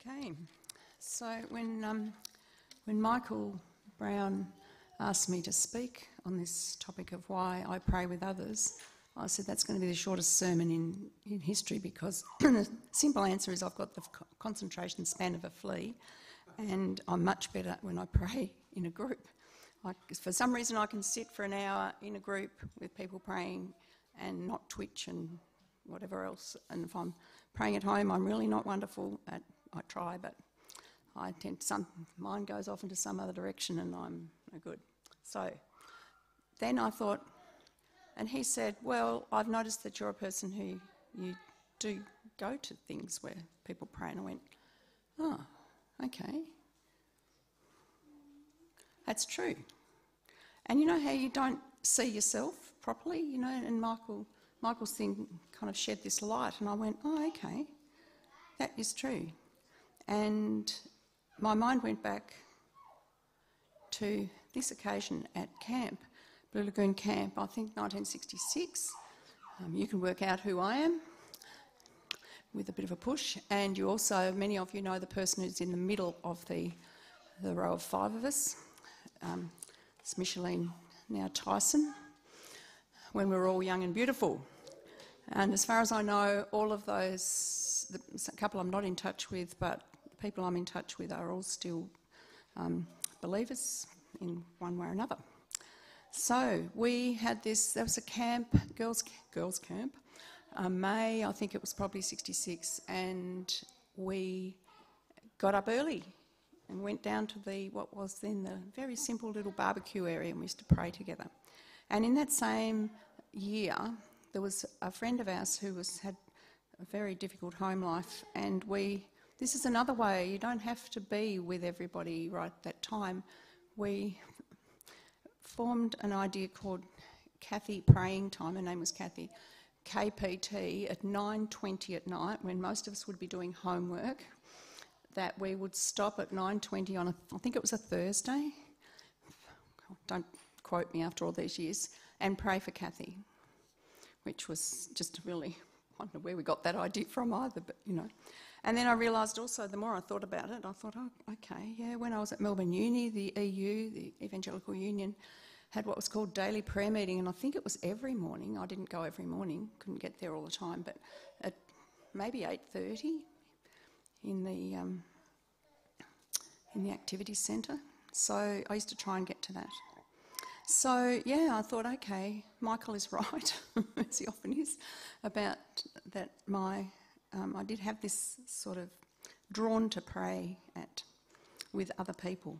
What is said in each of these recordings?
Okay, so when, um, when Michael Brown asked me to speak on this topic of why I pray with others, I said that's going to be the shortest sermon in, in history because the simple answer is I've got the concentration span of a flea and I'm much better when I pray in a group. For some reason, I can sit for an hour in a group with people praying and not twitch and whatever else. And if I'm praying at home, I'm really not wonderful at. I try, but I tend to, some mind goes off into some other direction, and I'm no good. So then I thought, and he said, "Well, I've noticed that you're a person who you do go to things where people pray." And I went, "Oh, okay." That's true. And you know how you don't see yourself properly, you know, and Michael Michael's thing kind of shed this light and I went, Oh, okay. That is true. And my mind went back to this occasion at camp, Blue Lagoon Camp, I think 1966. Um, you can work out who I am with a bit of a push, and you also, many of you know the person who's in the middle of the, the row of five of us. Um, it's Micheline, now Tyson, when we were all young and beautiful. And as far as I know, all of those, the couple I'm not in touch with, but people I'm in touch with are all still um, believers in one way or another. So we had this, there was a camp, girls, girls camp, uh, May, I think it was probably 66, and we got up early and went down to the what was then the very simple little barbecue area and we used to pray together. And in that same year, there was a friend of ours who was had a very difficult home life, and we. This is another way you don't have to be with everybody right at that time. We formed an idea called Kathy Praying Time. Her name was Kathy. KPT at 9:20 at night when most of us would be doing homework that we would stop at 9.20 on a, I think it was a Thursday, don't quote me after all these years, and pray for Kathy, which was just really, I don't know where we got that idea from either, but you know. And then I realised also, the more I thought about it, I thought, oh, okay, yeah, when I was at Melbourne Uni, the EU, the Evangelical Union, had what was called daily prayer meeting, and I think it was every morning. I didn't go every morning, couldn't get there all the time, but at maybe 8.30, in the um, in the activity centre. So I used to try and get to that. So yeah, I thought, okay, Michael is right, as he often is, about that. My um, I did have this sort of drawn to pray at with other people.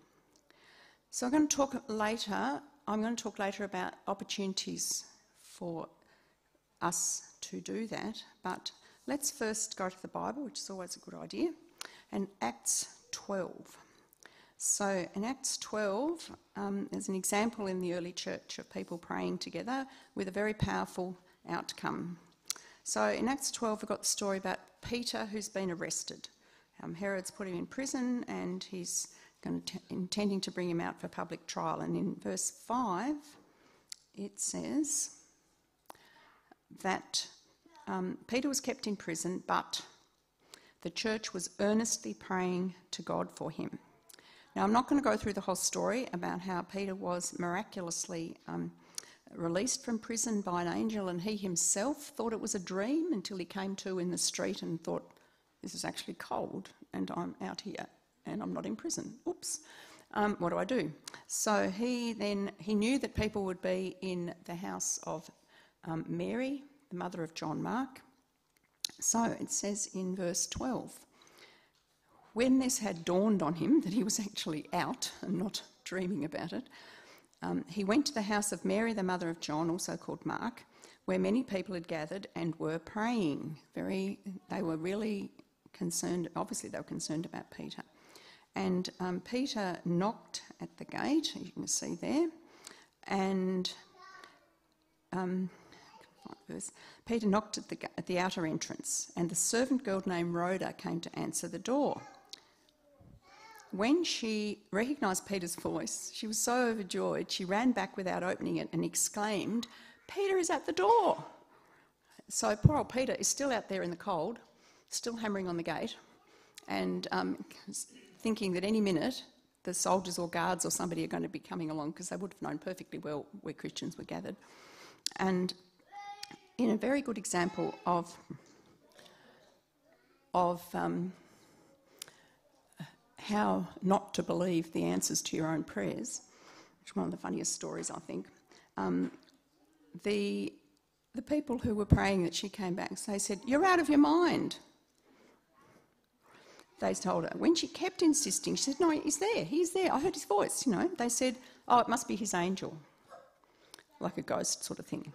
So I'm going to talk later. I'm going to talk later about opportunities for us to do that, but Let's first go to the Bible, which is always a good idea, and Acts 12. So, in Acts 12, um, there's an example in the early church of people praying together with a very powerful outcome. So, in Acts 12, we've got the story about Peter who's been arrested. Um, Herod's put him in prison and he's to intending to bring him out for public trial. And in verse 5, it says that um, Peter was kept in prison, but the church was earnestly praying to God for him. Now, I'm not going to go through the whole story about how Peter was miraculously um, released from prison by an angel, and he himself thought it was a dream until he came to in the street and thought, This is actually cold, and I'm out here, and I'm not in prison. Oops. Um, what do I do? So he then he knew that people would be in the house of um, Mary, the mother of John Mark. So it says in verse 12 when this had dawned on him that he was actually out and not dreaming about it, um, he went to the house of Mary, the mother of John, also called Mark, where many people had gathered and were praying. Very, they were really concerned. Obviously, they were concerned about Peter. And um, Peter knocked at the gate. You can see there, and um, Peter knocked at the, at the outer entrance, and the servant girl named Rhoda came to answer the door. When she recognised Peter's voice, she was so overjoyed, she ran back without opening it and exclaimed, Peter is at the door. So poor old Peter is still out there in the cold, still hammering on the gate, and um, thinking that any minute the soldiers or guards or somebody are going to be coming along because they would have known perfectly well where Christians were gathered. And in a very good example of, of um, how not to believe the answers to your own prayers, which is one of the funniest stories, I think. Um, the, the people who were praying that she came back, they said, You're out of your mind. They told her. When she kept insisting, she said, No, he's there, he's there, I heard his voice, you know. They said, Oh, it must be his angel, like a ghost sort of thing.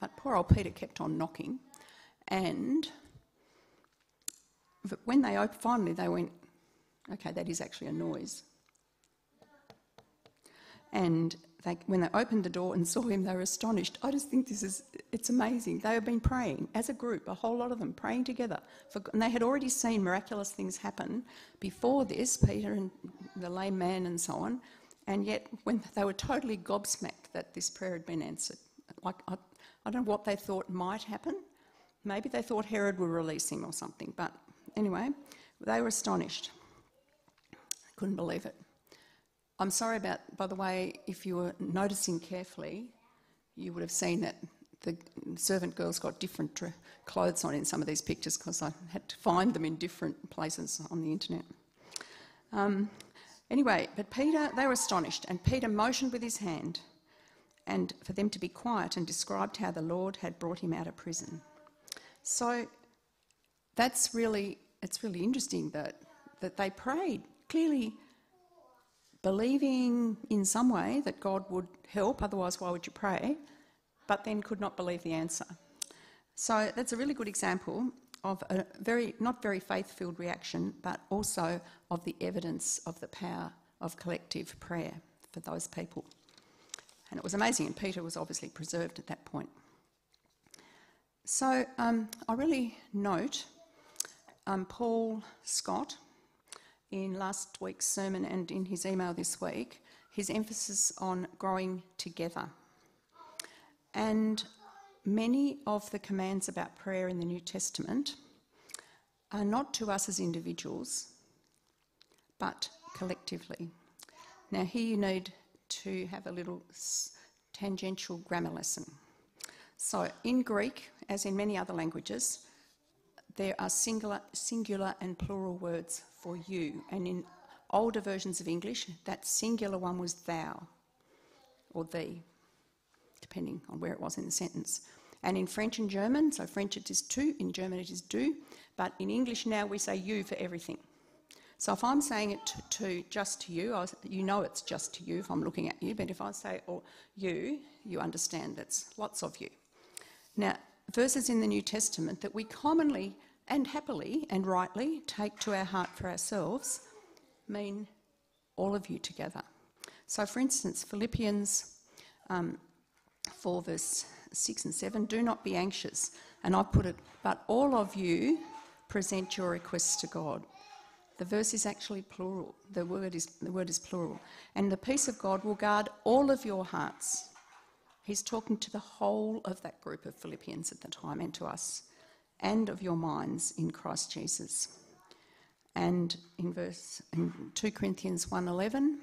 But poor old Peter kept on knocking, and when they finally they went, Okay, that is actually a noise. And they, when they opened the door and saw him, they were astonished. I just think this is, it's amazing. They have been praying as a group, a whole lot of them, praying together. For, and they had already seen miraculous things happen before this, Peter and the lame man and so on. And yet, when they were totally gobsmacked that this prayer had been answered. Like, I, I don't know what they thought might happen. Maybe they thought Herod would release him or something. But anyway, they were astonished couldn't believe it. I'm sorry about, by the way, if you were noticing carefully, you would have seen that the servant girls got different clothes on in some of these pictures because I had to find them in different places on the internet. Um, anyway, but Peter, they were astonished, and Peter motioned with his hand and for them to be quiet and described how the Lord had brought him out of prison. So that's really, it's really interesting that, that they prayed clearly believing in some way that God would help, otherwise, why would you pray? But then could not believe the answer. So that's a really good example of a very, not very faith filled reaction, but also of the evidence of the power of collective prayer for those people. And it was amazing, and Peter was obviously preserved at that point. So um, I really note um, Paul Scott, in last week's sermon and in his email this week, his emphasis on growing together. And many of the commands about prayer in the New Testament are not to us as individuals, but collectively. Now, here you need to have a little tangential grammar lesson. So, in Greek, as in many other languages, there are singular, singular and plural words for you. And in older versions of English, that singular one was thou or thee, depending on where it was in the sentence. And in French and German, so French it is tu, in German it is du, but in English now we say you for everything. So if I'm saying it to, to just to you, was, you know it's just to you if I'm looking at you, but if I say or you, you understand it's lots of you. Now, verses in the New Testament that we commonly and happily and rightly take to our heart for ourselves mean all of you together. So, for instance, Philippians um, 4, verse 6 and 7 do not be anxious. And I put it, but all of you present your requests to God. The verse is actually plural. The word is, the word is plural. And the peace of God will guard all of your hearts He's talking to the whole of that group of Philippians at the time and to us, and of your minds in Christ Jesus. And in verse in 2 Corinthians 1:11,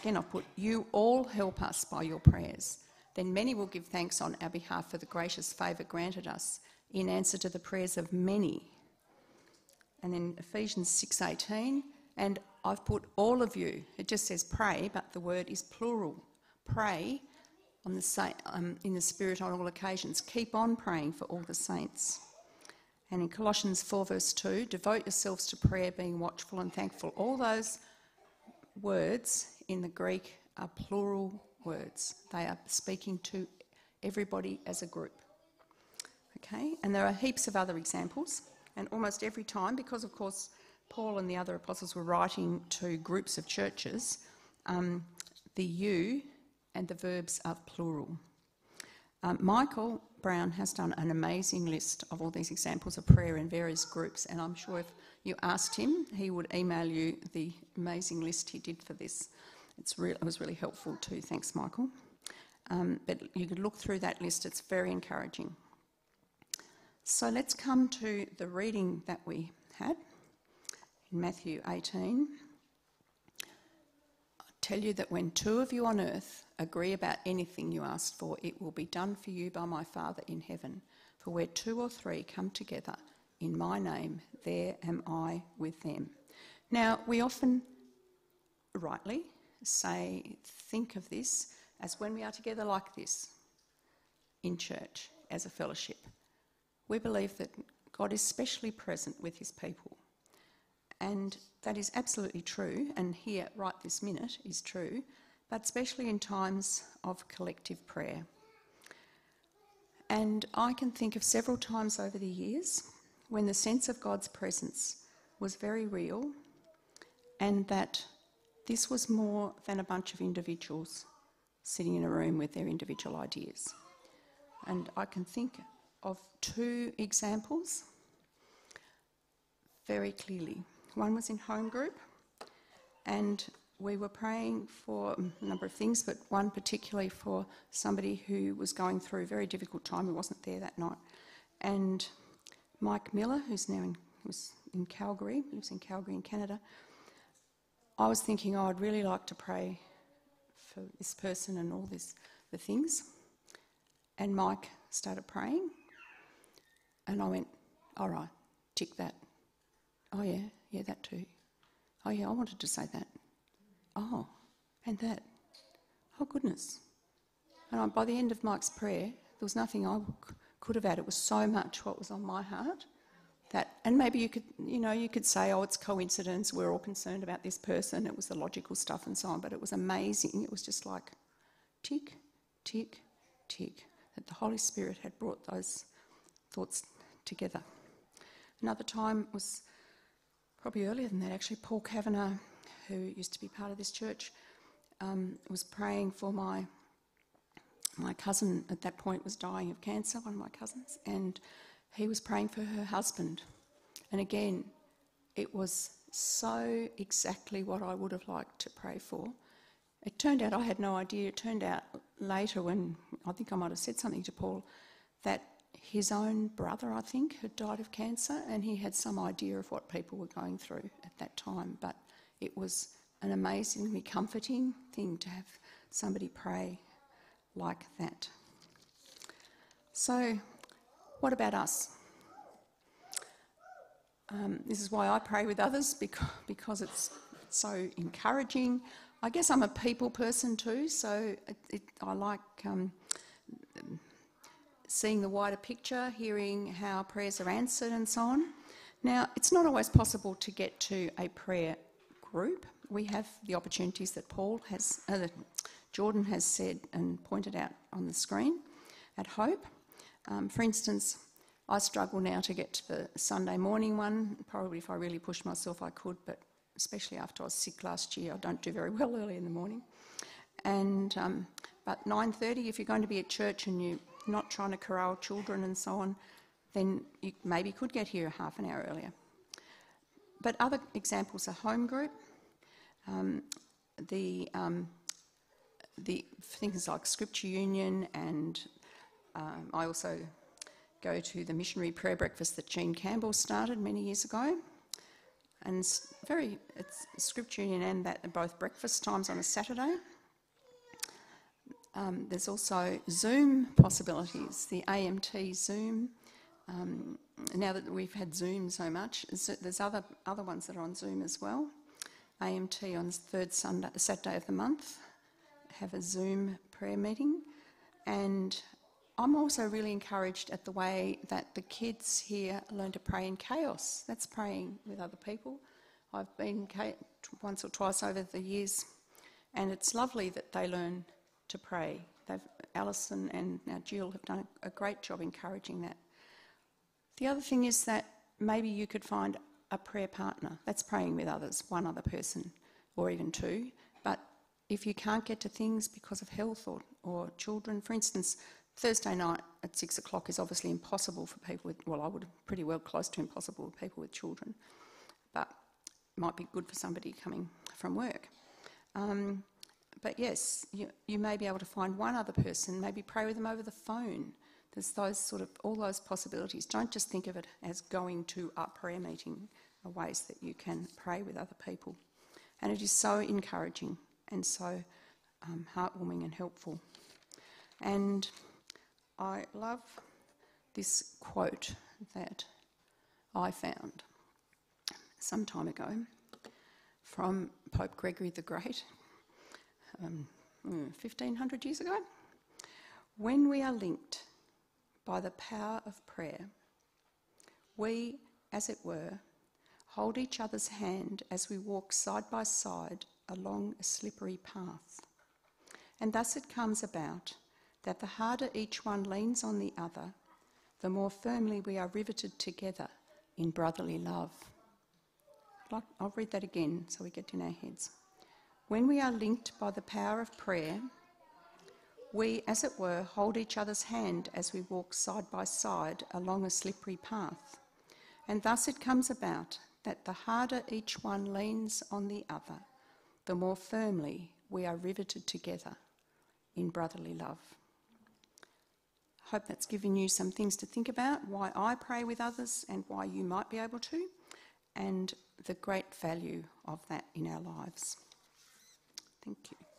again I've put, "You all help us by your prayers. Then many will give thanks on our behalf for the gracious favour granted us in answer to the prayers of many." And then Ephesians 6:18, and I've put all of you. It just says pray, but the word is plural. Pray the sa- um, in the Spirit on all occasions. Keep on praying for all the saints. And in Colossians 4, verse 2, devote yourselves to prayer, being watchful and thankful. All those words in the Greek are plural words, they are speaking to everybody as a group. Okay, and there are heaps of other examples, and almost every time, because of course Paul and the other apostles were writing to groups of churches, um, the you and the verbs are plural. Um, Michael Brown has done an amazing list of all these examples of prayer in various groups, and I'm sure if you asked him, he would email you the amazing list he did for this. It's re- it was really helpful too. Thanks, Michael. Um, but you could look through that list, it's very encouraging. So let's come to the reading that we had. in Matthew 18. Tell you that when two of you on earth agree about anything you ask for, it will be done for you by my Father in heaven. For where two or three come together in my name, there am I with them. Now, we often, rightly, say, think of this as when we are together like this in church as a fellowship. We believe that God is specially present with his people. And that is absolutely true, and here, right this minute, is true, but especially in times of collective prayer. And I can think of several times over the years when the sense of God's presence was very real, and that this was more than a bunch of individuals sitting in a room with their individual ideas. And I can think of two examples very clearly. One was in home group, and we were praying for a number of things, but one particularly for somebody who was going through a very difficult time who wasn't there that night. And Mike Miller, who's now in, was in Calgary, lives in Calgary in Canada, I was thinking, oh, I'd really like to pray for this person and all this, the things. And Mike started praying, and I went, all right, tick that. Oh, yeah, yeah, that too. Oh, yeah, I wanted to say that. Oh, and that. Oh, goodness. And by the end of Mike's prayer, there was nothing I could have added. It was so much what was on my heart that, and maybe you could, you know, you could say, oh, it's coincidence. We're all concerned about this person. It was the logical stuff and so on. But it was amazing. It was just like tick, tick, tick. That the Holy Spirit had brought those thoughts together. Another time was probably earlier than that, actually. Paul Kavanagh, who used to be part of this church, um, was praying for my my cousin at that point was dying of cancer, one of my cousins, and he was praying for her husband. And again, it was so exactly what I would have liked to pray for. It turned out I had no idea. It turned out later, when I think I might have said something to Paul, that his own brother, I think, had died of cancer, and he had some idea of what people were going through at that time. But it was an amazingly comforting thing to have somebody pray like that. So, what about us? Um, this is why I pray with others because, because it's so encouraging. I guess I'm a people person too, so it, it, I like um, seeing the wider picture, hearing how prayers are answered, and so on. Now, it's not always possible to get to a prayer group. We have the opportunities that Paul has, uh, Jordan has said and pointed out on the screen at Hope. Um, for instance, I struggle now to get to the Sunday morning one. Probably if I really pushed myself, I could, but especially after I was sick last year, I don't do very well early in the morning. And um, but 9:30, if you're going to be at church and you're not trying to corral children and so on, then you maybe could get here half an hour earlier. But other examples are home group. Um, the um, the things like Scripture Union and um, I also go to the missionary prayer breakfast that Jean Campbell started many years ago. And very, it's Scripture Union and that are both breakfast times on a Saturday. Um, there's also Zoom possibilities, the AMT Zoom. Um, now that we've had Zoom so much, there's other, other ones that are on Zoom as well. AMT on third Sunday, Saturday of the month, have a Zoom prayer meeting. And I'm also really encouraged at the way that the kids here learn to pray in chaos. That's praying with other people. I've been once or twice over the years, and it's lovely that they learn to pray. They've, Alison and now Jill have done a great job encouraging that. The other thing is that maybe you could find a prayer partner. That's praying with others, one other person, or even two. But if you can't get to things because of health or, or children, for instance, Thursday night at six o'clock is obviously impossible for people with, well, I would pretty well close to impossible for people with children, but might be good for somebody coming from work. Um, but yes, you, you may be able to find one other person, maybe pray with them over the phone. There's those sort of, all those possibilities. Don't just think of it as going to a prayer meeting. are ways that you can pray with other people. And it is so encouraging and so um, heartwarming and helpful. And I love this quote that I found some time ago from Pope Gregory the Great, um, 1500 mm, years ago. When we are linked by the power of prayer, we, as it were, hold each other's hand as we walk side by side along a slippery path. And thus it comes about that the harder each one leans on the other, the more firmly we are riveted together in brotherly love. I'll read that again so we get in our heads. When we are linked by the power of prayer, we, as it were, hold each other's hand as we walk side by side along a slippery path. And thus it comes about that the harder each one leans on the other, the more firmly we are riveted together in brotherly love. I hope that's given you some things to think about why I pray with others and why you might be able to, and the great value of that in our lives. Thank you.